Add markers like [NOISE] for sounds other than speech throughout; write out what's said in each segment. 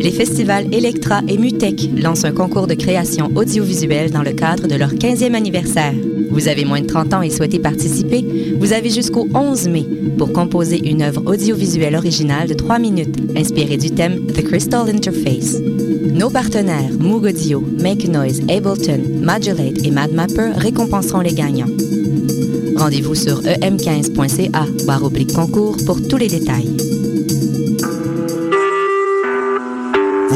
Les festivals Electra et Mutec lancent un concours de création audiovisuelle dans le cadre de leur 15e anniversaire. Vous avez moins de 30 ans et souhaitez participer? Vous avez jusqu'au 11 mai pour composer une œuvre audiovisuelle originale de 3 minutes inspirée du thème The Crystal Interface. Nos partenaires Moog Audio, Make Noise, Ableton, Modulate et MadMapper récompenseront les gagnants. Rendez-vous sur em15.ca barre concours pour tous les détails.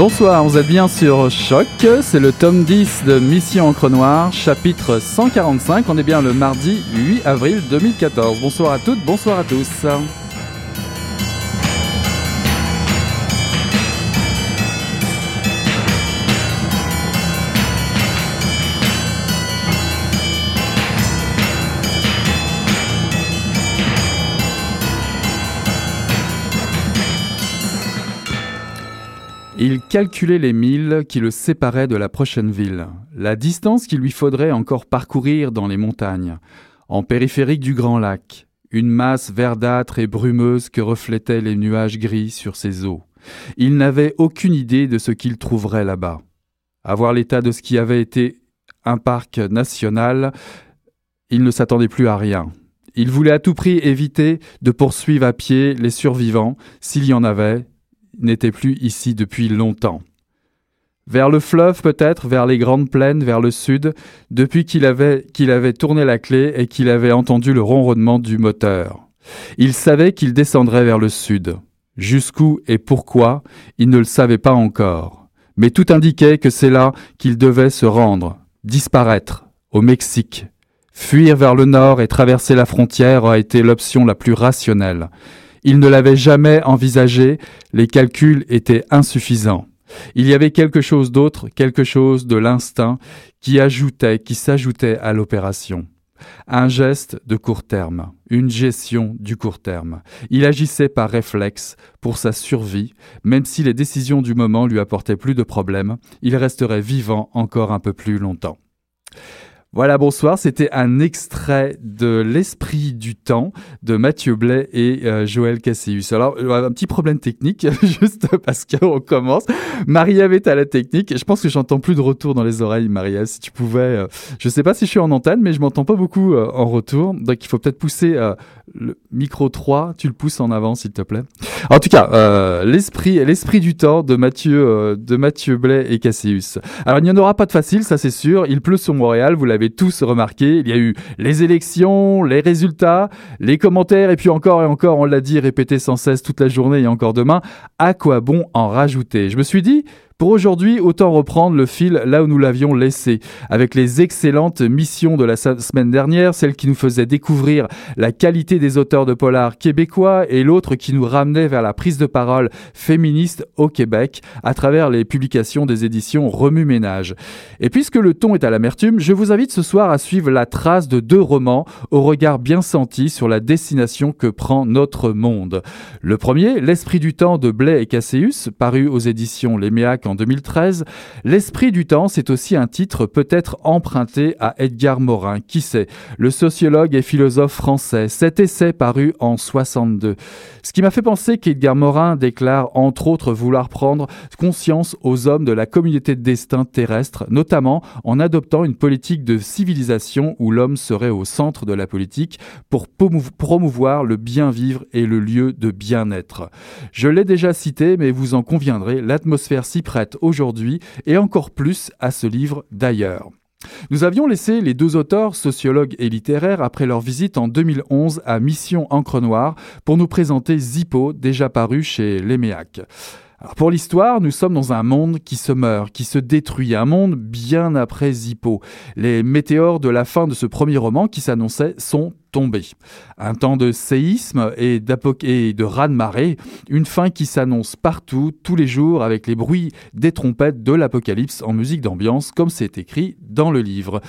Bonsoir, vous êtes bien sur Choc, c'est le tome 10 de Mission Encre Noire, chapitre 145, on est bien le mardi 8 avril 2014. Bonsoir à toutes, bonsoir à tous. Il calculait les milles qui le séparaient de la prochaine ville, la distance qu'il lui faudrait encore parcourir dans les montagnes, en périphérique du Grand Lac, une masse verdâtre et brumeuse que reflétaient les nuages gris sur ses eaux. Il n'avait aucune idée de ce qu'il trouverait là-bas. À voir l'état de ce qui avait été un parc national, il ne s'attendait plus à rien. Il voulait à tout prix éviter de poursuivre à pied les survivants, s'il y en avait, n'était plus ici depuis longtemps. Vers le fleuve peut-être, vers les grandes plaines, vers le sud, depuis qu'il avait, qu'il avait tourné la clé et qu'il avait entendu le ronronnement du moteur. Il savait qu'il descendrait vers le sud. Jusqu'où et pourquoi, il ne le savait pas encore. Mais tout indiquait que c'est là qu'il devait se rendre, disparaître, au Mexique. Fuir vers le nord et traverser la frontière a été l'option la plus rationnelle. Il ne l'avait jamais envisagé, les calculs étaient insuffisants. Il y avait quelque chose d'autre, quelque chose de l'instinct, qui ajoutait, qui s'ajoutait à l'opération. Un geste de court terme, une gestion du court terme. Il agissait par réflexe pour sa survie, même si les décisions du moment lui apportaient plus de problèmes, il resterait vivant encore un peu plus longtemps. Voilà, bonsoir. C'était un extrait de L'Esprit du Temps de Mathieu Blais et euh, Joël Casséus. Alors, euh, un petit problème technique, [LAUGHS] juste parce qu'on commence. Marie-Ève est à la technique. Je pense que j'entends plus de retour dans les oreilles, Marie-Ève. Si tu pouvais. Euh, je sais pas si je suis en antenne, mais je m'entends pas beaucoup en retour. Donc, il faut peut-être pousser le micro 3. Tu le pousses en avant, s'il te plaît. En tout cas, L'Esprit l'esprit du Temps de Mathieu, de Mathieu Blais et Casséus. Alors, il n'y en aura pas de facile, ça c'est sûr. Il pleut sur Montréal, vous l'avez tous remarqué. Il y a eu les élections, les résultats, les commentaires, et puis encore et encore, on l'a dit, répété sans cesse toute la journée et encore demain. À quoi bon en rajouter? Je me suis dit, pour aujourd'hui, autant reprendre le fil là où nous l'avions laissé, avec les excellentes missions de la semaine dernière, celle qui nous faisait découvrir la qualité des auteurs de polar québécois et l'autre qui nous ramenait vers la prise de parole féministe au Québec à travers les publications des éditions Remue Ménage. Et puisque le ton est à l'amertume, je vous invite ce soir à suivre la trace de deux romans au regard bien senti sur la destination que prend notre monde. Le premier, L'Esprit du temps de Blais et Casséus, paru aux éditions Les Méacs jusqu'en 2013. L'esprit du temps, c'est aussi un titre peut-être emprunté à Edgar Morin. Qui sait? Le sociologue et philosophe français. Cet essai paru en 62. Ce qui m'a fait penser qu'Edgar Morin déclare entre autres vouloir prendre conscience aux hommes de la communauté de destin terrestre, notamment en adoptant une politique de civilisation où l'homme serait au centre de la politique pour promouvoir le bien vivre et le lieu de bien-être. Je l'ai déjà cité, mais vous en conviendrez, l'atmosphère s'y aujourd'hui et encore plus à ce livre d'ailleurs. Nous avions laissé les deux auteurs, sociologues et littéraires, après leur visite en 2011 à Mission Encre Noire pour nous présenter Zippo, déjà paru chez Léméac. pour l'histoire, nous sommes dans un monde qui se meurt, qui se détruit, un monde bien après Zippo. Les météores de la fin de ce premier roman qui s'annonçait sont Un temps de séisme et, et de raz-de-marée, une fin qui s'annonce partout, tous les jours, avec les bruits des trompettes de l'apocalypse en musique d'ambiance, comme c'est écrit dans le livre.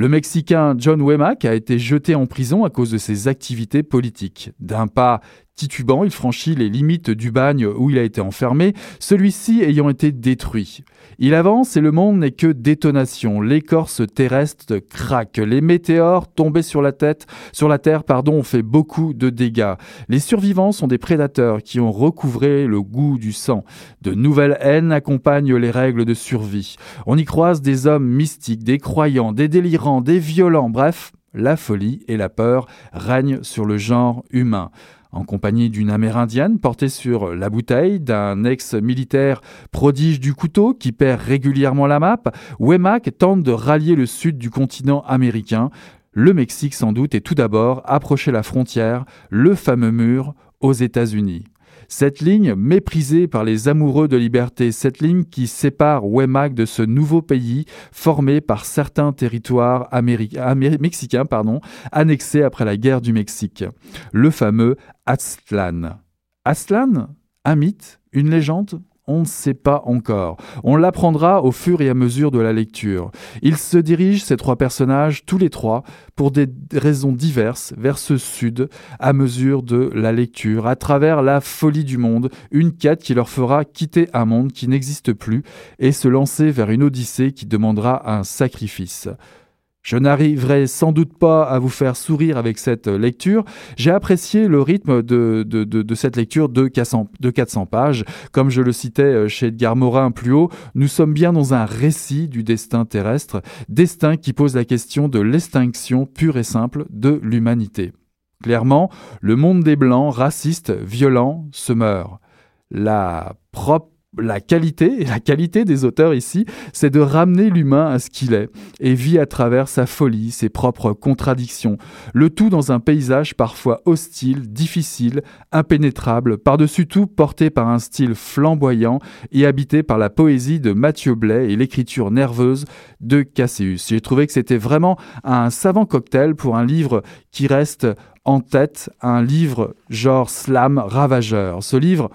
Le Mexicain John Wemack a été jeté en prison à cause de ses activités politiques. D'un pas titubant, il franchit les limites du bagne où il a été enfermé, celui-ci ayant été détruit. Il avance et le monde n'est que détonation. L'écorce terrestre craque. Les météores tombés sur la tête, sur la terre, pardon, ont fait beaucoup de dégâts. Les survivants sont des prédateurs qui ont recouvré le goût du sang. De nouvelles haines accompagnent les règles de survie. On y croise des hommes mystiques, des croyants, des délirants, des violents, bref, la folie et la peur règnent sur le genre humain. En compagnie d'une amérindienne portée sur la bouteille, d'un ex-militaire prodige du couteau qui perd régulièrement la map, Wemac tente de rallier le sud du continent américain, le Mexique sans doute, et tout d'abord approcher la frontière, le fameux mur, aux États-Unis. Cette ligne méprisée par les amoureux de liberté, cette ligne qui sépare Wemac de ce nouveau pays formé par certains territoires mexicains annexés après la guerre du Mexique, le fameux Aztlan. Aztlan Un mythe Une légende? On ne sait pas encore. On l'apprendra au fur et à mesure de la lecture. Ils se dirigent, ces trois personnages, tous les trois, pour des raisons diverses, vers ce sud, à mesure de la lecture, à travers la folie du monde, une quête qui leur fera quitter un monde qui n'existe plus et se lancer vers une odyssée qui demandera un sacrifice. Je n'arriverai sans doute pas à vous faire sourire avec cette lecture. J'ai apprécié le rythme de, cette lecture de 400, de 400 pages. Comme je le citais euh, chez Edgar Morin plus haut, nous sommes bien dans un récit du destin terrestre, destin qui pose la question de l'extinction pure et simple de l'humanité. Clairement, le monde des Blancs, raciste, violent, se meurt. La propre la qualité, et la qualité des auteurs ici, c'est de ramener l'humain à ce qu'il est et vit à travers sa folie, ses propres contradictions, le tout dans un paysage parfois hostile, difficile, impénétrable, par-dessus tout porté par un style flamboyant et habité par la poésie de Mathieu Blais et l'écriture nerveuse de Cassius. J'ai trouvé que c'était vraiment un savant cocktail pour un livre qui reste en tête, un livre genre slam ravageur. Ce livre,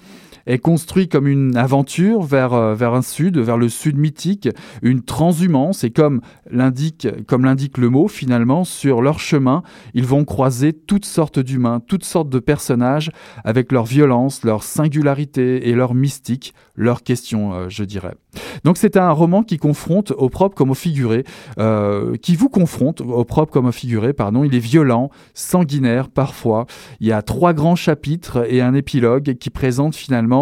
est construit comme une aventure vers, euh, vers un sud, vers le sud mythique, une transhumance, et comme l'indique, comme l'indique le mot, finalement, sur leur chemin, ils vont croiser toutes sortes d'humains, toutes sortes de personnages, avec leur violence, leur singularité et leur mystique, leurs questions, euh, je dirais. Donc c'est un roman qui confronte au propre comme au figuré, euh, qui vous confronte au propre comme au figuré, pardon. Il est violent, sanguinaire parfois. Il y a trois grands chapitres et un épilogue qui présente finalement,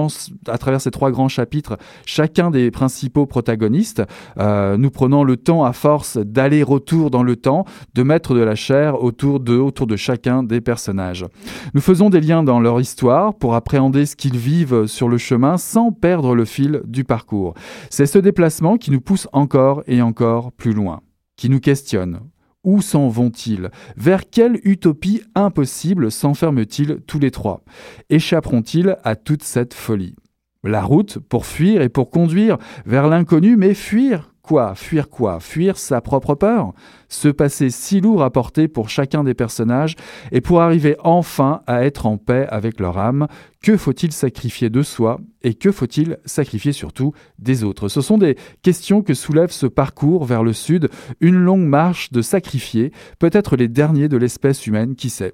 à travers ces trois grands chapitres, chacun des principaux protagonistes. Euh, nous prenons le temps à force d'aller-retour dans le temps, de mettre de la chair autour autour de chacun des personnages. Nous faisons des liens dans leur histoire pour appréhender ce qu'ils vivent sur le chemin sans perdre le fil du parcours. C'est ce déplacement qui nous pousse encore et encore plus loin, qui nous questionne. Où s'en vont-ils? Vers quelle utopie impossible s'enferment-ils tous les trois? Échapperont-ils à toute cette folie? La route pour fuir et pour conduire vers l'inconnu, mais fuir Quoi Fuir quoi Fuir sa propre peur Ce passé si lourd à porter pour chacun des personnages et pour arriver enfin à être en paix avec leur âme, que faut-il sacrifier de soi et que faut-il sacrifier surtout des autres? Ce sont des questions que soulève ce parcours vers le sud, une longue marche de sacrifiés, peut-être les derniers de l'espèce humaine, qui sait?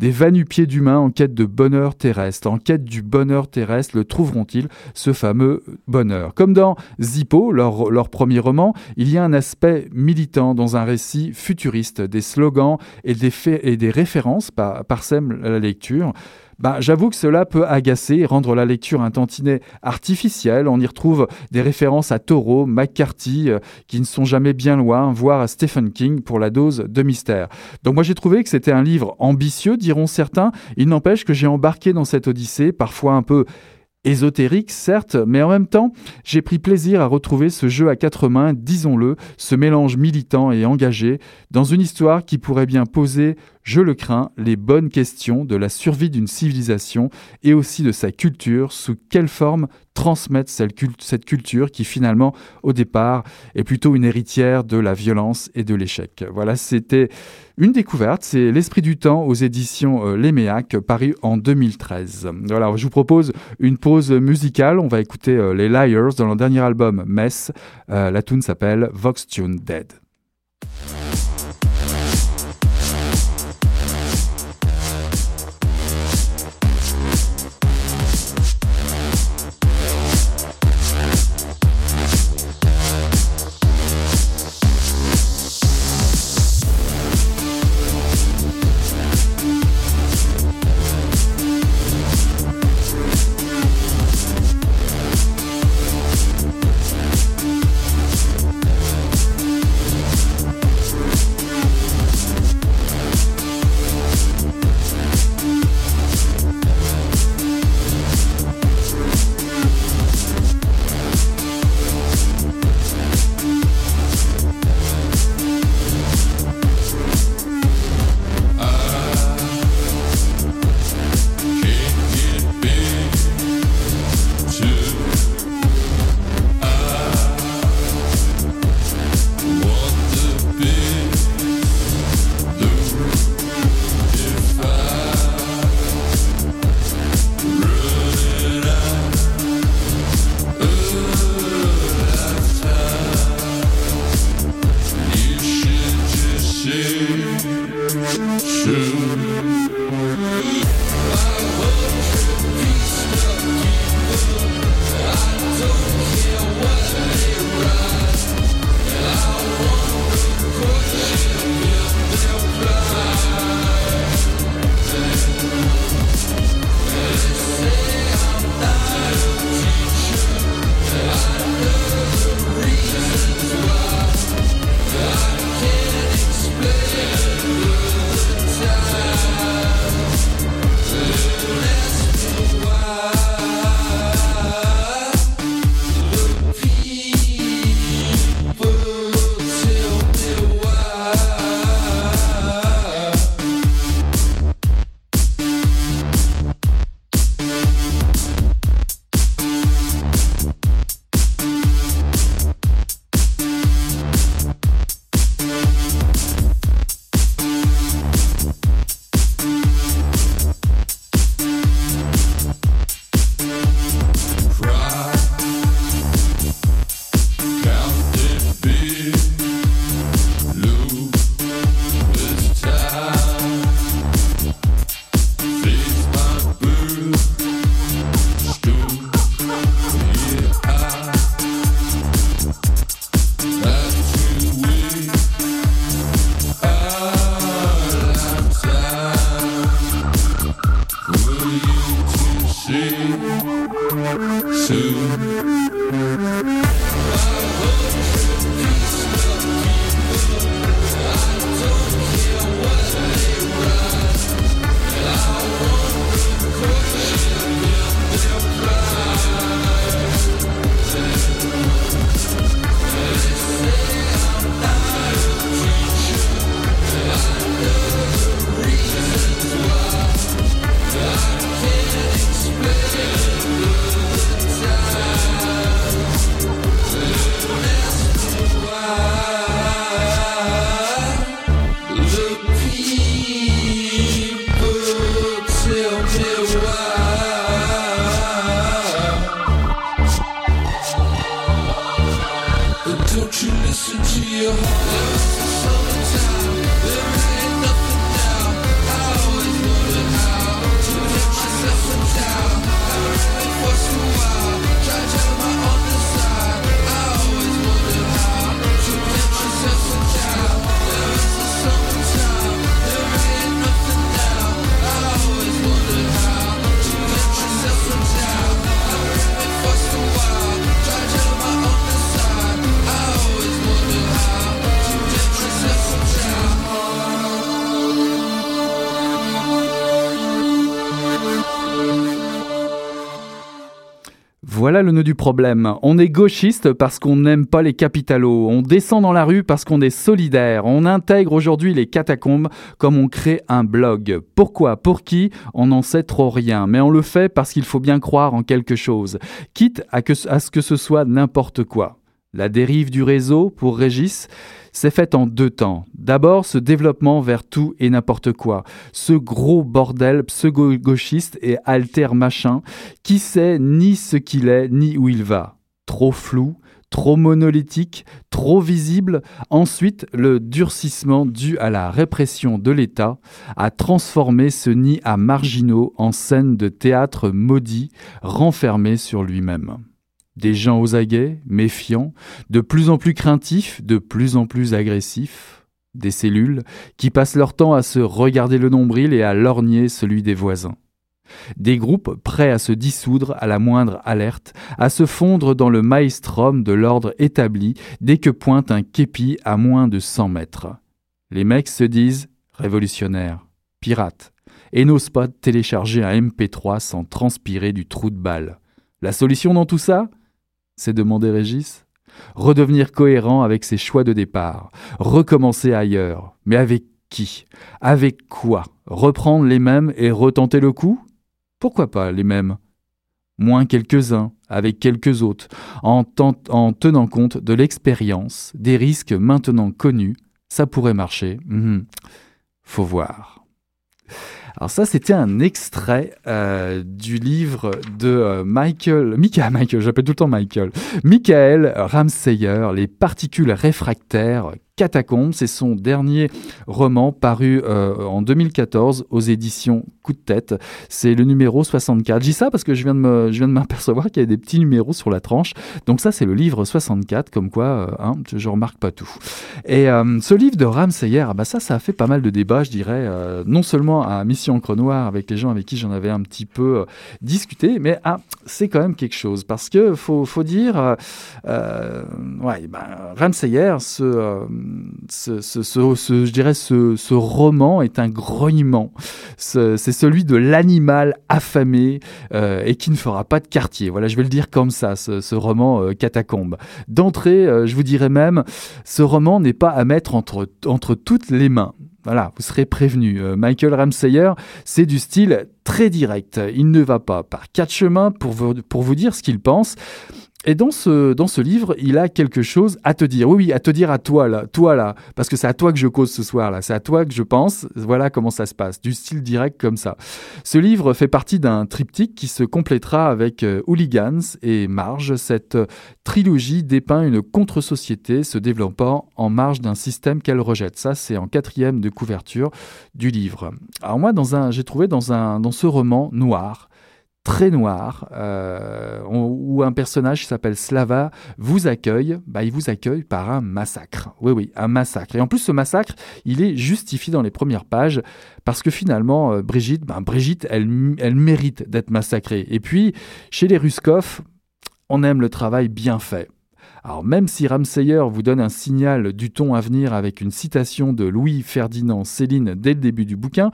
Des vanupiers d'humains en quête de bonheur terrestre, en quête du bonheur terrestre, le trouveront-ils, ce fameux bonheur? Comme dans Zippo, leur, leur premier il y a un aspect militant dans un récit futuriste, des slogans et des, références parsèment la lecture. Bah, j'avoue que cela peut agacer et rendre la lecture un tantinet artificiel. On y retrouve des références à Thoreau, McCarthy, euh, qui ne sont jamais bien loin, voire à Stephen King pour la dose de mystère. Donc moi j'ai trouvé que c'était un livre ambitieux, diront certains. Il n'empêche que j'ai embarqué dans cette odyssée, parfois un peu ésotérique, certes, mais en même temps, j'ai pris plaisir à retrouver ce jeu à quatre mains, disons-le, ce mélange militant et engagé, dans une histoire qui pourrait bien poser, je le crains, les bonnes questions de la survie d'une civilisation et aussi de sa culture, sous quelle forme transmettre cette culture qui finalement, au départ, est plutôt une héritière de la violence et de l'échec. Voilà, c'était une découverte, c'est L'Esprit du Temps aux éditions euh, Léméac, paru en 2013. Voilà, je vous propose une pause musicale. On va écouter euh, les Liars dans leur dernier album Mess. Euh, la tune s'appelle Vox Tune Dead. Voilà le nœud du problème. On est gauchiste parce qu'on n'aime pas les capitalos. On descend dans la rue parce qu'on est solidaire. On intègre aujourd'hui les catacombes comme on crée un blog. Pourquoi? Pour qui? On n'en sait trop rien. Mais on le fait parce qu'il faut bien croire en quelque chose. Quitte à, à ce que ce soit n'importe quoi. La dérive du réseau, pour Régis, s'est faite en deux temps. D'abord, ce développement vers tout et n'importe quoi, ce gros bordel pseudo-gauchiste et alter machin qui sait ni ce qu'il est ni où il va. Trop flou, trop monolithique, trop visible. Ensuite, le durcissement dû à la répression de l'État a transformé ce nid à marginaux en scène de théâtre maudit, renfermé sur lui-même. Des gens aux aguets, méfiants, de plus en plus craintifs, de plus en plus agressifs. Des cellules qui passent leur temps à se regarder le nombril et à lorgner celui des voisins. Des groupes prêts à se dissoudre à la moindre alerte, à se fondre dans le maelstrom de l'ordre établi dès que pointe un képi à moins de 100 mètres. Les mecs se disent révolutionnaires, pirates, et n'osent pas télécharger un MP3 sans transpirer du trou de balle. La solution dans tout ça? S'est demandé Régis. Redevenir cohérent avec ses choix de départ, recommencer ailleurs, mais avec qui? Avec quoi? Reprendre les mêmes et retenter le coup? Pourquoi pas les mêmes? Moins quelques-uns, avec quelques autres, en, en tenant compte de l'expérience, des risques maintenant connus, ça pourrait marcher. Mhm. Faut voir. Alors ça, c'était un extrait euh, du livre de euh, Michael, Michael, Michael, j'appelle tout le temps Michael, Michael Ramseyer, Les particules réfractaires Catacombes. C'est son dernier roman paru euh, en 2014 aux éditions Coup de tête. C'est le numéro 64. Je dis ça parce que je viens de, je m'apercevoir qu'il y a des petits numéros sur la tranche. Donc ça, c'est le livre 64, comme quoi euh, hein, je, remarque pas tout. Et euh, ce livre de Ram ah bah ça, ça a fait pas mal de débats, je dirais, non seulement à Mission Encre Noire avec les gens avec qui j'en avais un petit peu discuté, mais c'est quand même quelque chose parce que faut, faut dire, ouais, bah, ce ce, je dirais ce, roman est un grognement. C'est celui de l'animal affamé euh, et qui ne fera pas de quartier. Voilà, je vais le dire comme ça, ce, roman euh, Catacombe. D'entrée, euh, je vous dirais même, ce roman n'est pas à mettre entre, entre toutes les mains. Voilà, vous serez prévenu. Michael Ramsayer, c'est du style très direct. Il ne va pas par quatre chemins pour pour vous dire ce qu'il pense. Et dans ce, dans ce livre, il a quelque chose à te dire. Oui, oui, à te dire à toi, là, toi, là, parce que c'est à toi que je cause ce soir, là, c'est à toi que je pense. Voilà comment ça se passe, du style direct comme ça. Ce livre fait partie d'un triptyque qui se complétera avec euh, Hooligans et Marge. Cette euh, trilogie dépeint une contre-société se développant en marge d'un système qu'elle rejette. Ça, c'est en quatrième de couverture du livre. Alors moi, dans un, j'ai trouvé dans, un, dans ce roman noir, très noir, euh, où un personnage qui s'appelle Slava vous accueille, bah, il vous accueille par un massacre. Oui, oui, un massacre. Et en plus, ce massacre, il est justifié dans les premières pages, parce que finalement, euh, Brigitte, bah, Brigitte, elle, elle mérite d'être massacrée. Et puis, chez les Ruskov, on aime le travail bien fait. Alors même si Ramsayer vous donne un signal du ton à venir avec une citation de Louis-Ferdinand Céline dès le début du bouquin,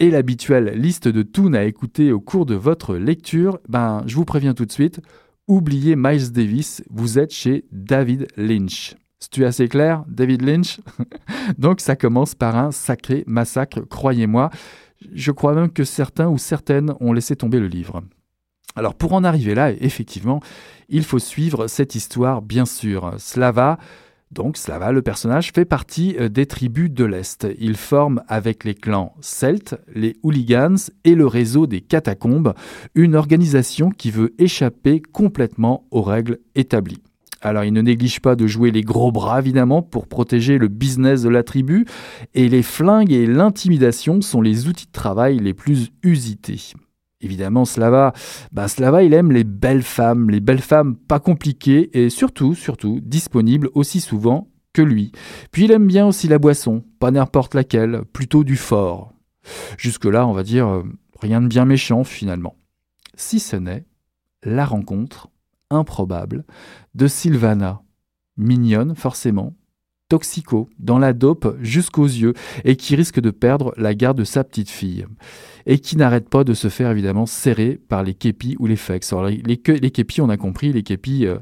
et l'habituelle liste de tunes à écouter au cours de votre lecture, ben, je vous préviens tout de suite, oubliez Miles Davis, vous êtes chez David Lynch. C'est assez clair, David Lynch? [LAUGHS] Donc ça commence par un sacré massacre, croyez-moi. Je crois même que certains ou certaines ont laissé tomber le livre. Alors pour en arriver là, effectivement, il faut suivre cette histoire, bien sûr. Slava, donc Slava, le personnage, fait partie euh, des tribus de l'Est. Il forme avec les clans celtes, les hooligans et le réseau des catacombes une organisation qui veut échapper complètement aux règles établies. Alors il ne néglige pas de jouer les gros bras évidemment pour protéger le business de la tribu et les flingues et l'intimidation sont les outils de travail les plus usités. Évidemment, Slava, bah Slava, il aime les belles femmes, les belles femmes pas compliquées et surtout, surtout, disponibles aussi souvent que lui. Puis il aime bien aussi la boisson, pas n'importe laquelle, plutôt du fort. Jusque-là, on va dire, euh, rien de bien méchant finalement. Si ce n'est la rencontre improbable de Sylvana, mignonne forcément, toxico, dans la dope jusqu'aux yeux, et qui risque de perdre la garde de sa petite fille. Et qui n'arrête pas de se faire évidemment serrer par les képis ou les fucks. Alors les, képis, on a compris, les képis, euh,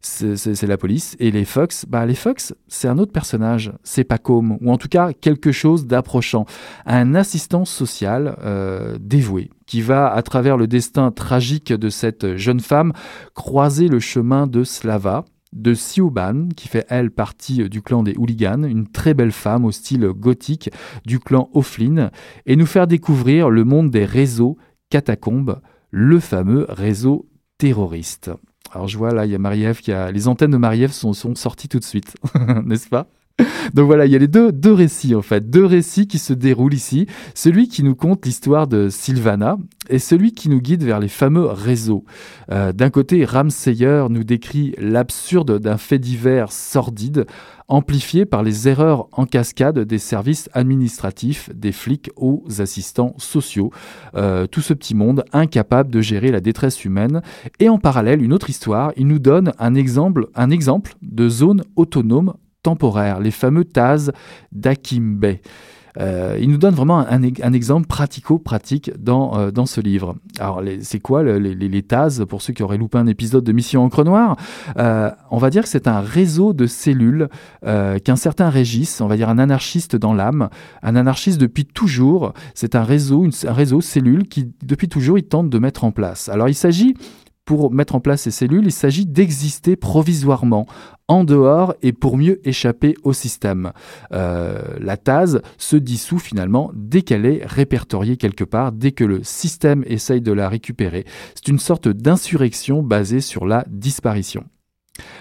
c'est la police. Et les fucks, bah les fucks, c'est un autre personnage, c'est Pacôme, ou en tout cas quelque chose d'approchant. Un assistant social euh, dévoué, qui va, à travers le destin tragique de cette jeune femme, croiser le chemin de Slava, de Siouban, qui fait elle partie euh, du clan des hooligans, une très belle femme au style gothique du clan O'Flynn, et nous faire découvrir le monde des réseaux catacombes, le fameux réseau terroriste. Alors je vois là, il y a Marie-Ève qui a. Les antennes de Marie-Ève sont, sont sorties tout de suite, [LAUGHS] n'est-ce pas? [LAUGHS] donc voilà, il y a les deux, récits en fait, deux récits qui se déroulent ici. Celui qui nous conte l'histoire de Sylvana et celui qui nous guide vers les fameux réseaux. Euh, d'un côté, Ram Sayer nous décrit l'absurde d'un fait divers sordide, amplifié par les erreurs en cascade des services administratifs, des flics aux assistants sociaux. Euh, tout ce petit monde incapable de gérer la détresse humaine. Et en parallèle, une autre histoire, il nous donne un exemple, un exemple de zone autonome les fameux TAS d'Akim euh, il nous donne vraiment un, exemple pratico-pratique dans, euh, dans ce livre. Alors, c'est quoi les, les, TAS pour ceux qui auraient loupé un épisode de Mission Encre Noire? Euh, On va dire que c'est un réseau de cellules qu'un certain Régis, on va dire un anarchiste dans l'âme, un anarchiste depuis toujours, c'est un réseau, une, un réseau cellule qui depuis toujours il tente de mettre en place. Alors, il s'agit pour mettre en place ces cellules, il s'agit d'exister provisoirement en dehors et pour mieux échapper au système. Euh, la TAS se dissout finalement dès qu'elle est répertoriée quelque part, dès que le système essaye de la récupérer. C'est une sorte d'insurrection basée sur la disparition.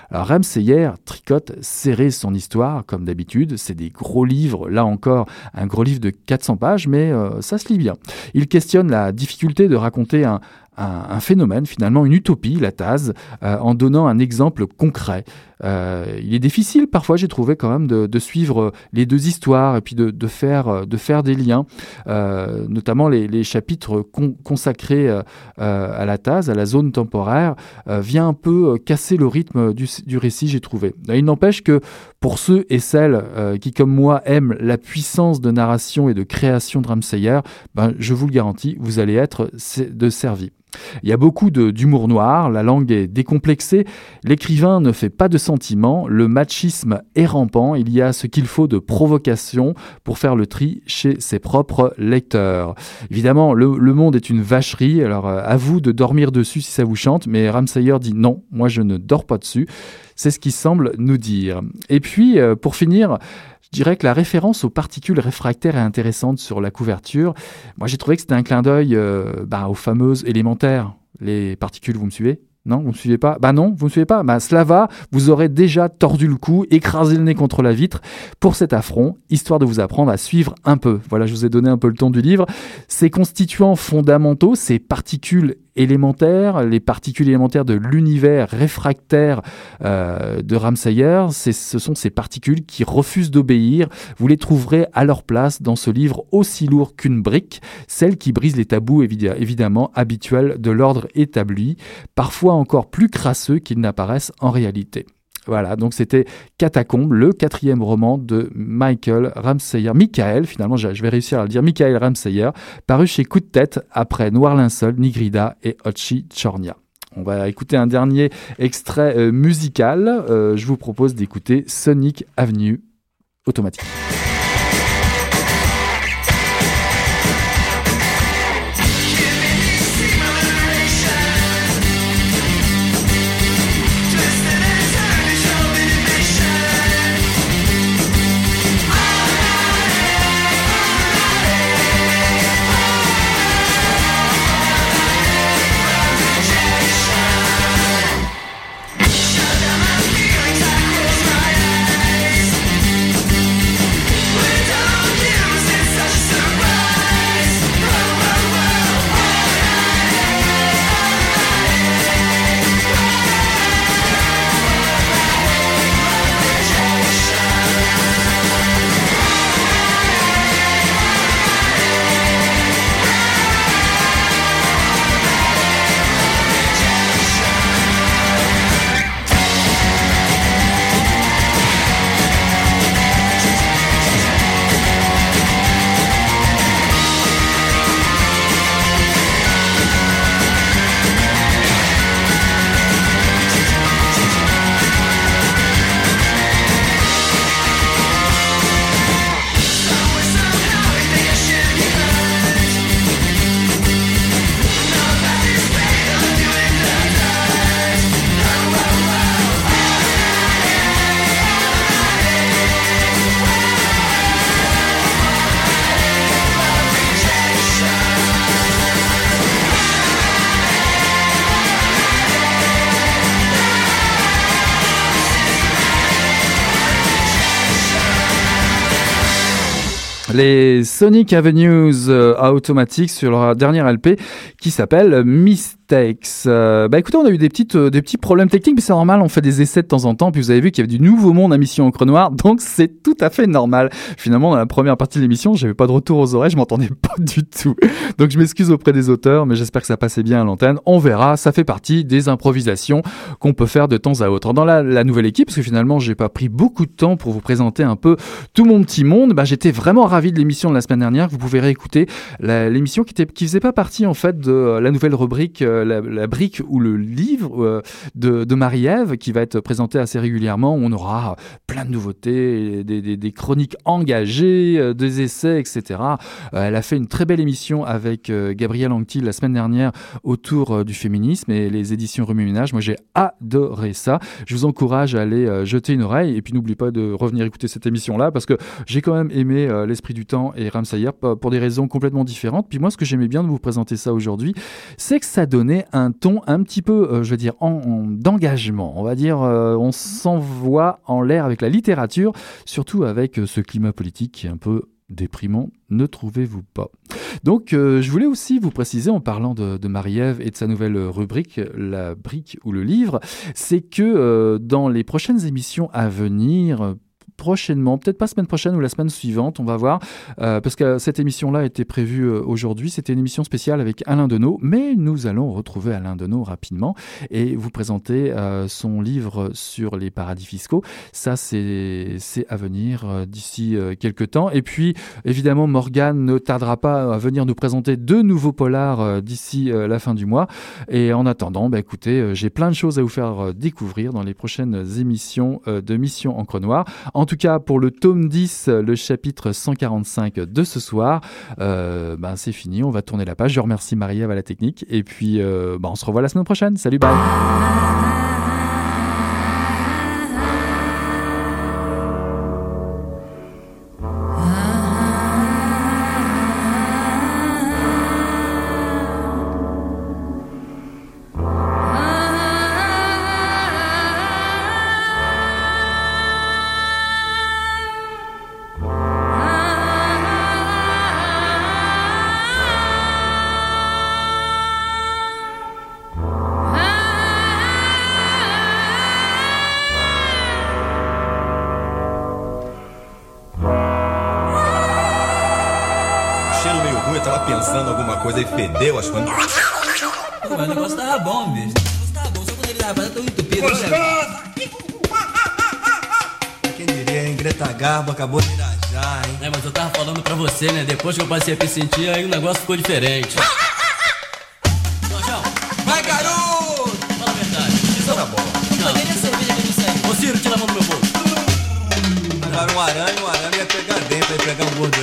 Alors Ramseyer tricote serré son histoire, comme d'habitude. C'est des gros livres, là encore, un gros livre de 400 pages, mais euh, ça se lit bien. Il questionne la difficulté de raconter un, un, phénomène, finalement une utopie, la TAS, euh, en donnant un exemple concret. Euh, il est difficile parfois, j'ai trouvé quand même, de, suivre les deux histoires et puis de, faire, de faire des liens, euh, notamment les, chapitres consacrés à la TAS, à la zone temporaire, vient un peu casser le rythme du, du récit, j'ai trouvé. Il n'empêche que pour ceux et celles qui, comme moi, aiment la puissance de narration et de création de Ramsayer, ben, je vous le garantis, vous allez être de servi. Il y a beaucoup d'humour noir, la langue est décomplexée, l'écrivain ne fait pas de sentiments, le machisme est rampant, il y a ce qu'il faut de provocation pour faire le tri chez ses propres lecteurs. Évidemment, le, monde est une vacherie, alors euh, à vous de dormir dessus si ça vous chante, mais Ramsayer dit non, moi je ne dors pas dessus. C'est ce qu'il semble nous dire. Et puis, euh, pour finir, je dirais que la référence aux particules réfractaires est intéressante sur la couverture. Moi, j'ai trouvé que c'était un clin d'œil euh, bah, aux fameuses élémentaires. Les particules, vous me suivez? Non, vous ne suivez pas? Bah non, vous ne suivez pas Bah Slava, vous aurez déjà tordu le cou, écrasé le nez contre la vitre pour cet affront, histoire de vous apprendre à suivre un peu. Voilà, je vous ai donné un peu le temps du livre. Ces constituants fondamentaux, ces particules élémentaires, les particules élémentaires de l'univers réfractaire euh, de Ramsayer, ce sont ces particules qui refusent d'obéir. Vous les trouverez à leur place dans ce livre aussi lourd qu'une brique, celle qui brise les tabous évidemment habituels de l'ordre établi, parfois encore plus crasseux qu'ils n'apparaissent en réalité. Voilà, donc c'était Catacombe, le quatrième roman de Michael Ramsayer. Michael, finalement, je vais réussir à le dire, Michael Ramsayer, paru chez Coup de tête après Noir Linceul, Nigrida et Ochi Chornia. On va écouter un dernier extrait euh, musical. Euh, je vous propose d'écouter Sonic Avenue automatique. Les Sonic Avenues euh, Automatic sur leur dernier LP qui s'appelle Mistakes. Euh, bah écoutez, on a eu des, petites, euh, des petits problèmes techniques, mais c'est normal, on fait des essais de temps en temps, puis vous avez vu qu'il y avait du nouveau monde à Mission Encre Noire, [LAUGHS] donc c'est tout à fait normal. Finalement, dans la première partie de l'émission, j'avais pas de retour aux oreilles, je m'entendais [LAUGHS] pas du tout. Donc je m'excuse auprès des auteurs, mais j'espère que ça passait bien à l'antenne. On verra, ça fait partie des improvisations qu'on peut faire de temps à autre. Dans la, nouvelle équipe, parce que finalement, j'ai pas pris beaucoup de temps pour vous présenter un peu tout mon petit monde, bah, j'étais vraiment ravi de l'émission de la semaine dernière. Vous pouvez réécouter l'émission qui, qui faisait pas partie en fait de euh, la nouvelle rubrique la, brique ou le livre euh, de, Marie-Ève qui va être présenté assez régulièrement. On aura plein de nouveautés, des, chroniques engagées, des essais, etc. elle a fait une très belle émission avec Gabriel Anctil la semaine dernière autour du féminisme et les éditions Remue Ménage. Moi, j'ai adoré ça. Je vous encourage à aller jeter une oreille et puis n'oublie pas de revenir écouter cette émission-là parce que j'ai quand même aimé l'esprit du temps et Ramsayer pour des raisons complètement différentes. Puis moi, ce que j'aimais bien de vous présenter ça aujourd'hui, c'est que ça un ton un petit peu, euh, je veux dire, en, d'engagement. On va dire, euh, on s'envoie en l'air avec la littérature, surtout avec euh, ce climat politique qui est un peu déprimant, ne trouvez-vous pas? Donc, je voulais aussi vous préciser, en parlant de, de Marie-Ève et de sa nouvelle rubrique, la brique ou le livre, c'est que dans les prochaines émissions à venir, prochainement, peut-être pas semaine prochaine ou la semaine suivante, on va voir, euh, parce que cette émission-là était prévue euh, aujourd'hui, c'était une émission spéciale avec Alain Deneau, mais nous allons retrouver Alain Deneau rapidement et vous présenter euh, son livre sur les paradis fiscaux. Ça, c'est à venir d'ici quelques temps. Et puis, évidemment, Morgane ne tardera pas à venir nous présenter deux nouveaux polars d'ici la fin du mois. Et en attendant, bah, écoutez, j'ai plein de choses à vous faire découvrir dans les prochaines émissions de Mission Encre Noire. Tout cas, pour le tome 10, le chapitre 145 de ce soir, euh, ben, c'est fini. On va tourner la page. Je remercie Marie-Ève à la technique. Et puis, euh, ben, on se revoit la semaine prochaine. Salut, bye. Coisa e fedeu as coisas. Mas o negócio tava bom, bicho. O negócio tava bom, só quando ele tava tão entupido. Né? Gostoso! Quem diria, hein? Greta Garbo acabou de irajar, hein? É, mas eu tava falando pra você, né? Depois que eu passei a me sentir, aí o negócio ficou diferente. Jorjão, vai, garoto! Fala a verdade. Isso na bola. Não. Poderia cerveja que não serve. Ô, Ciro, tira a mão do meu bolso. Agora um arame, um arame ia pegar dentro, ia pegar um gordurão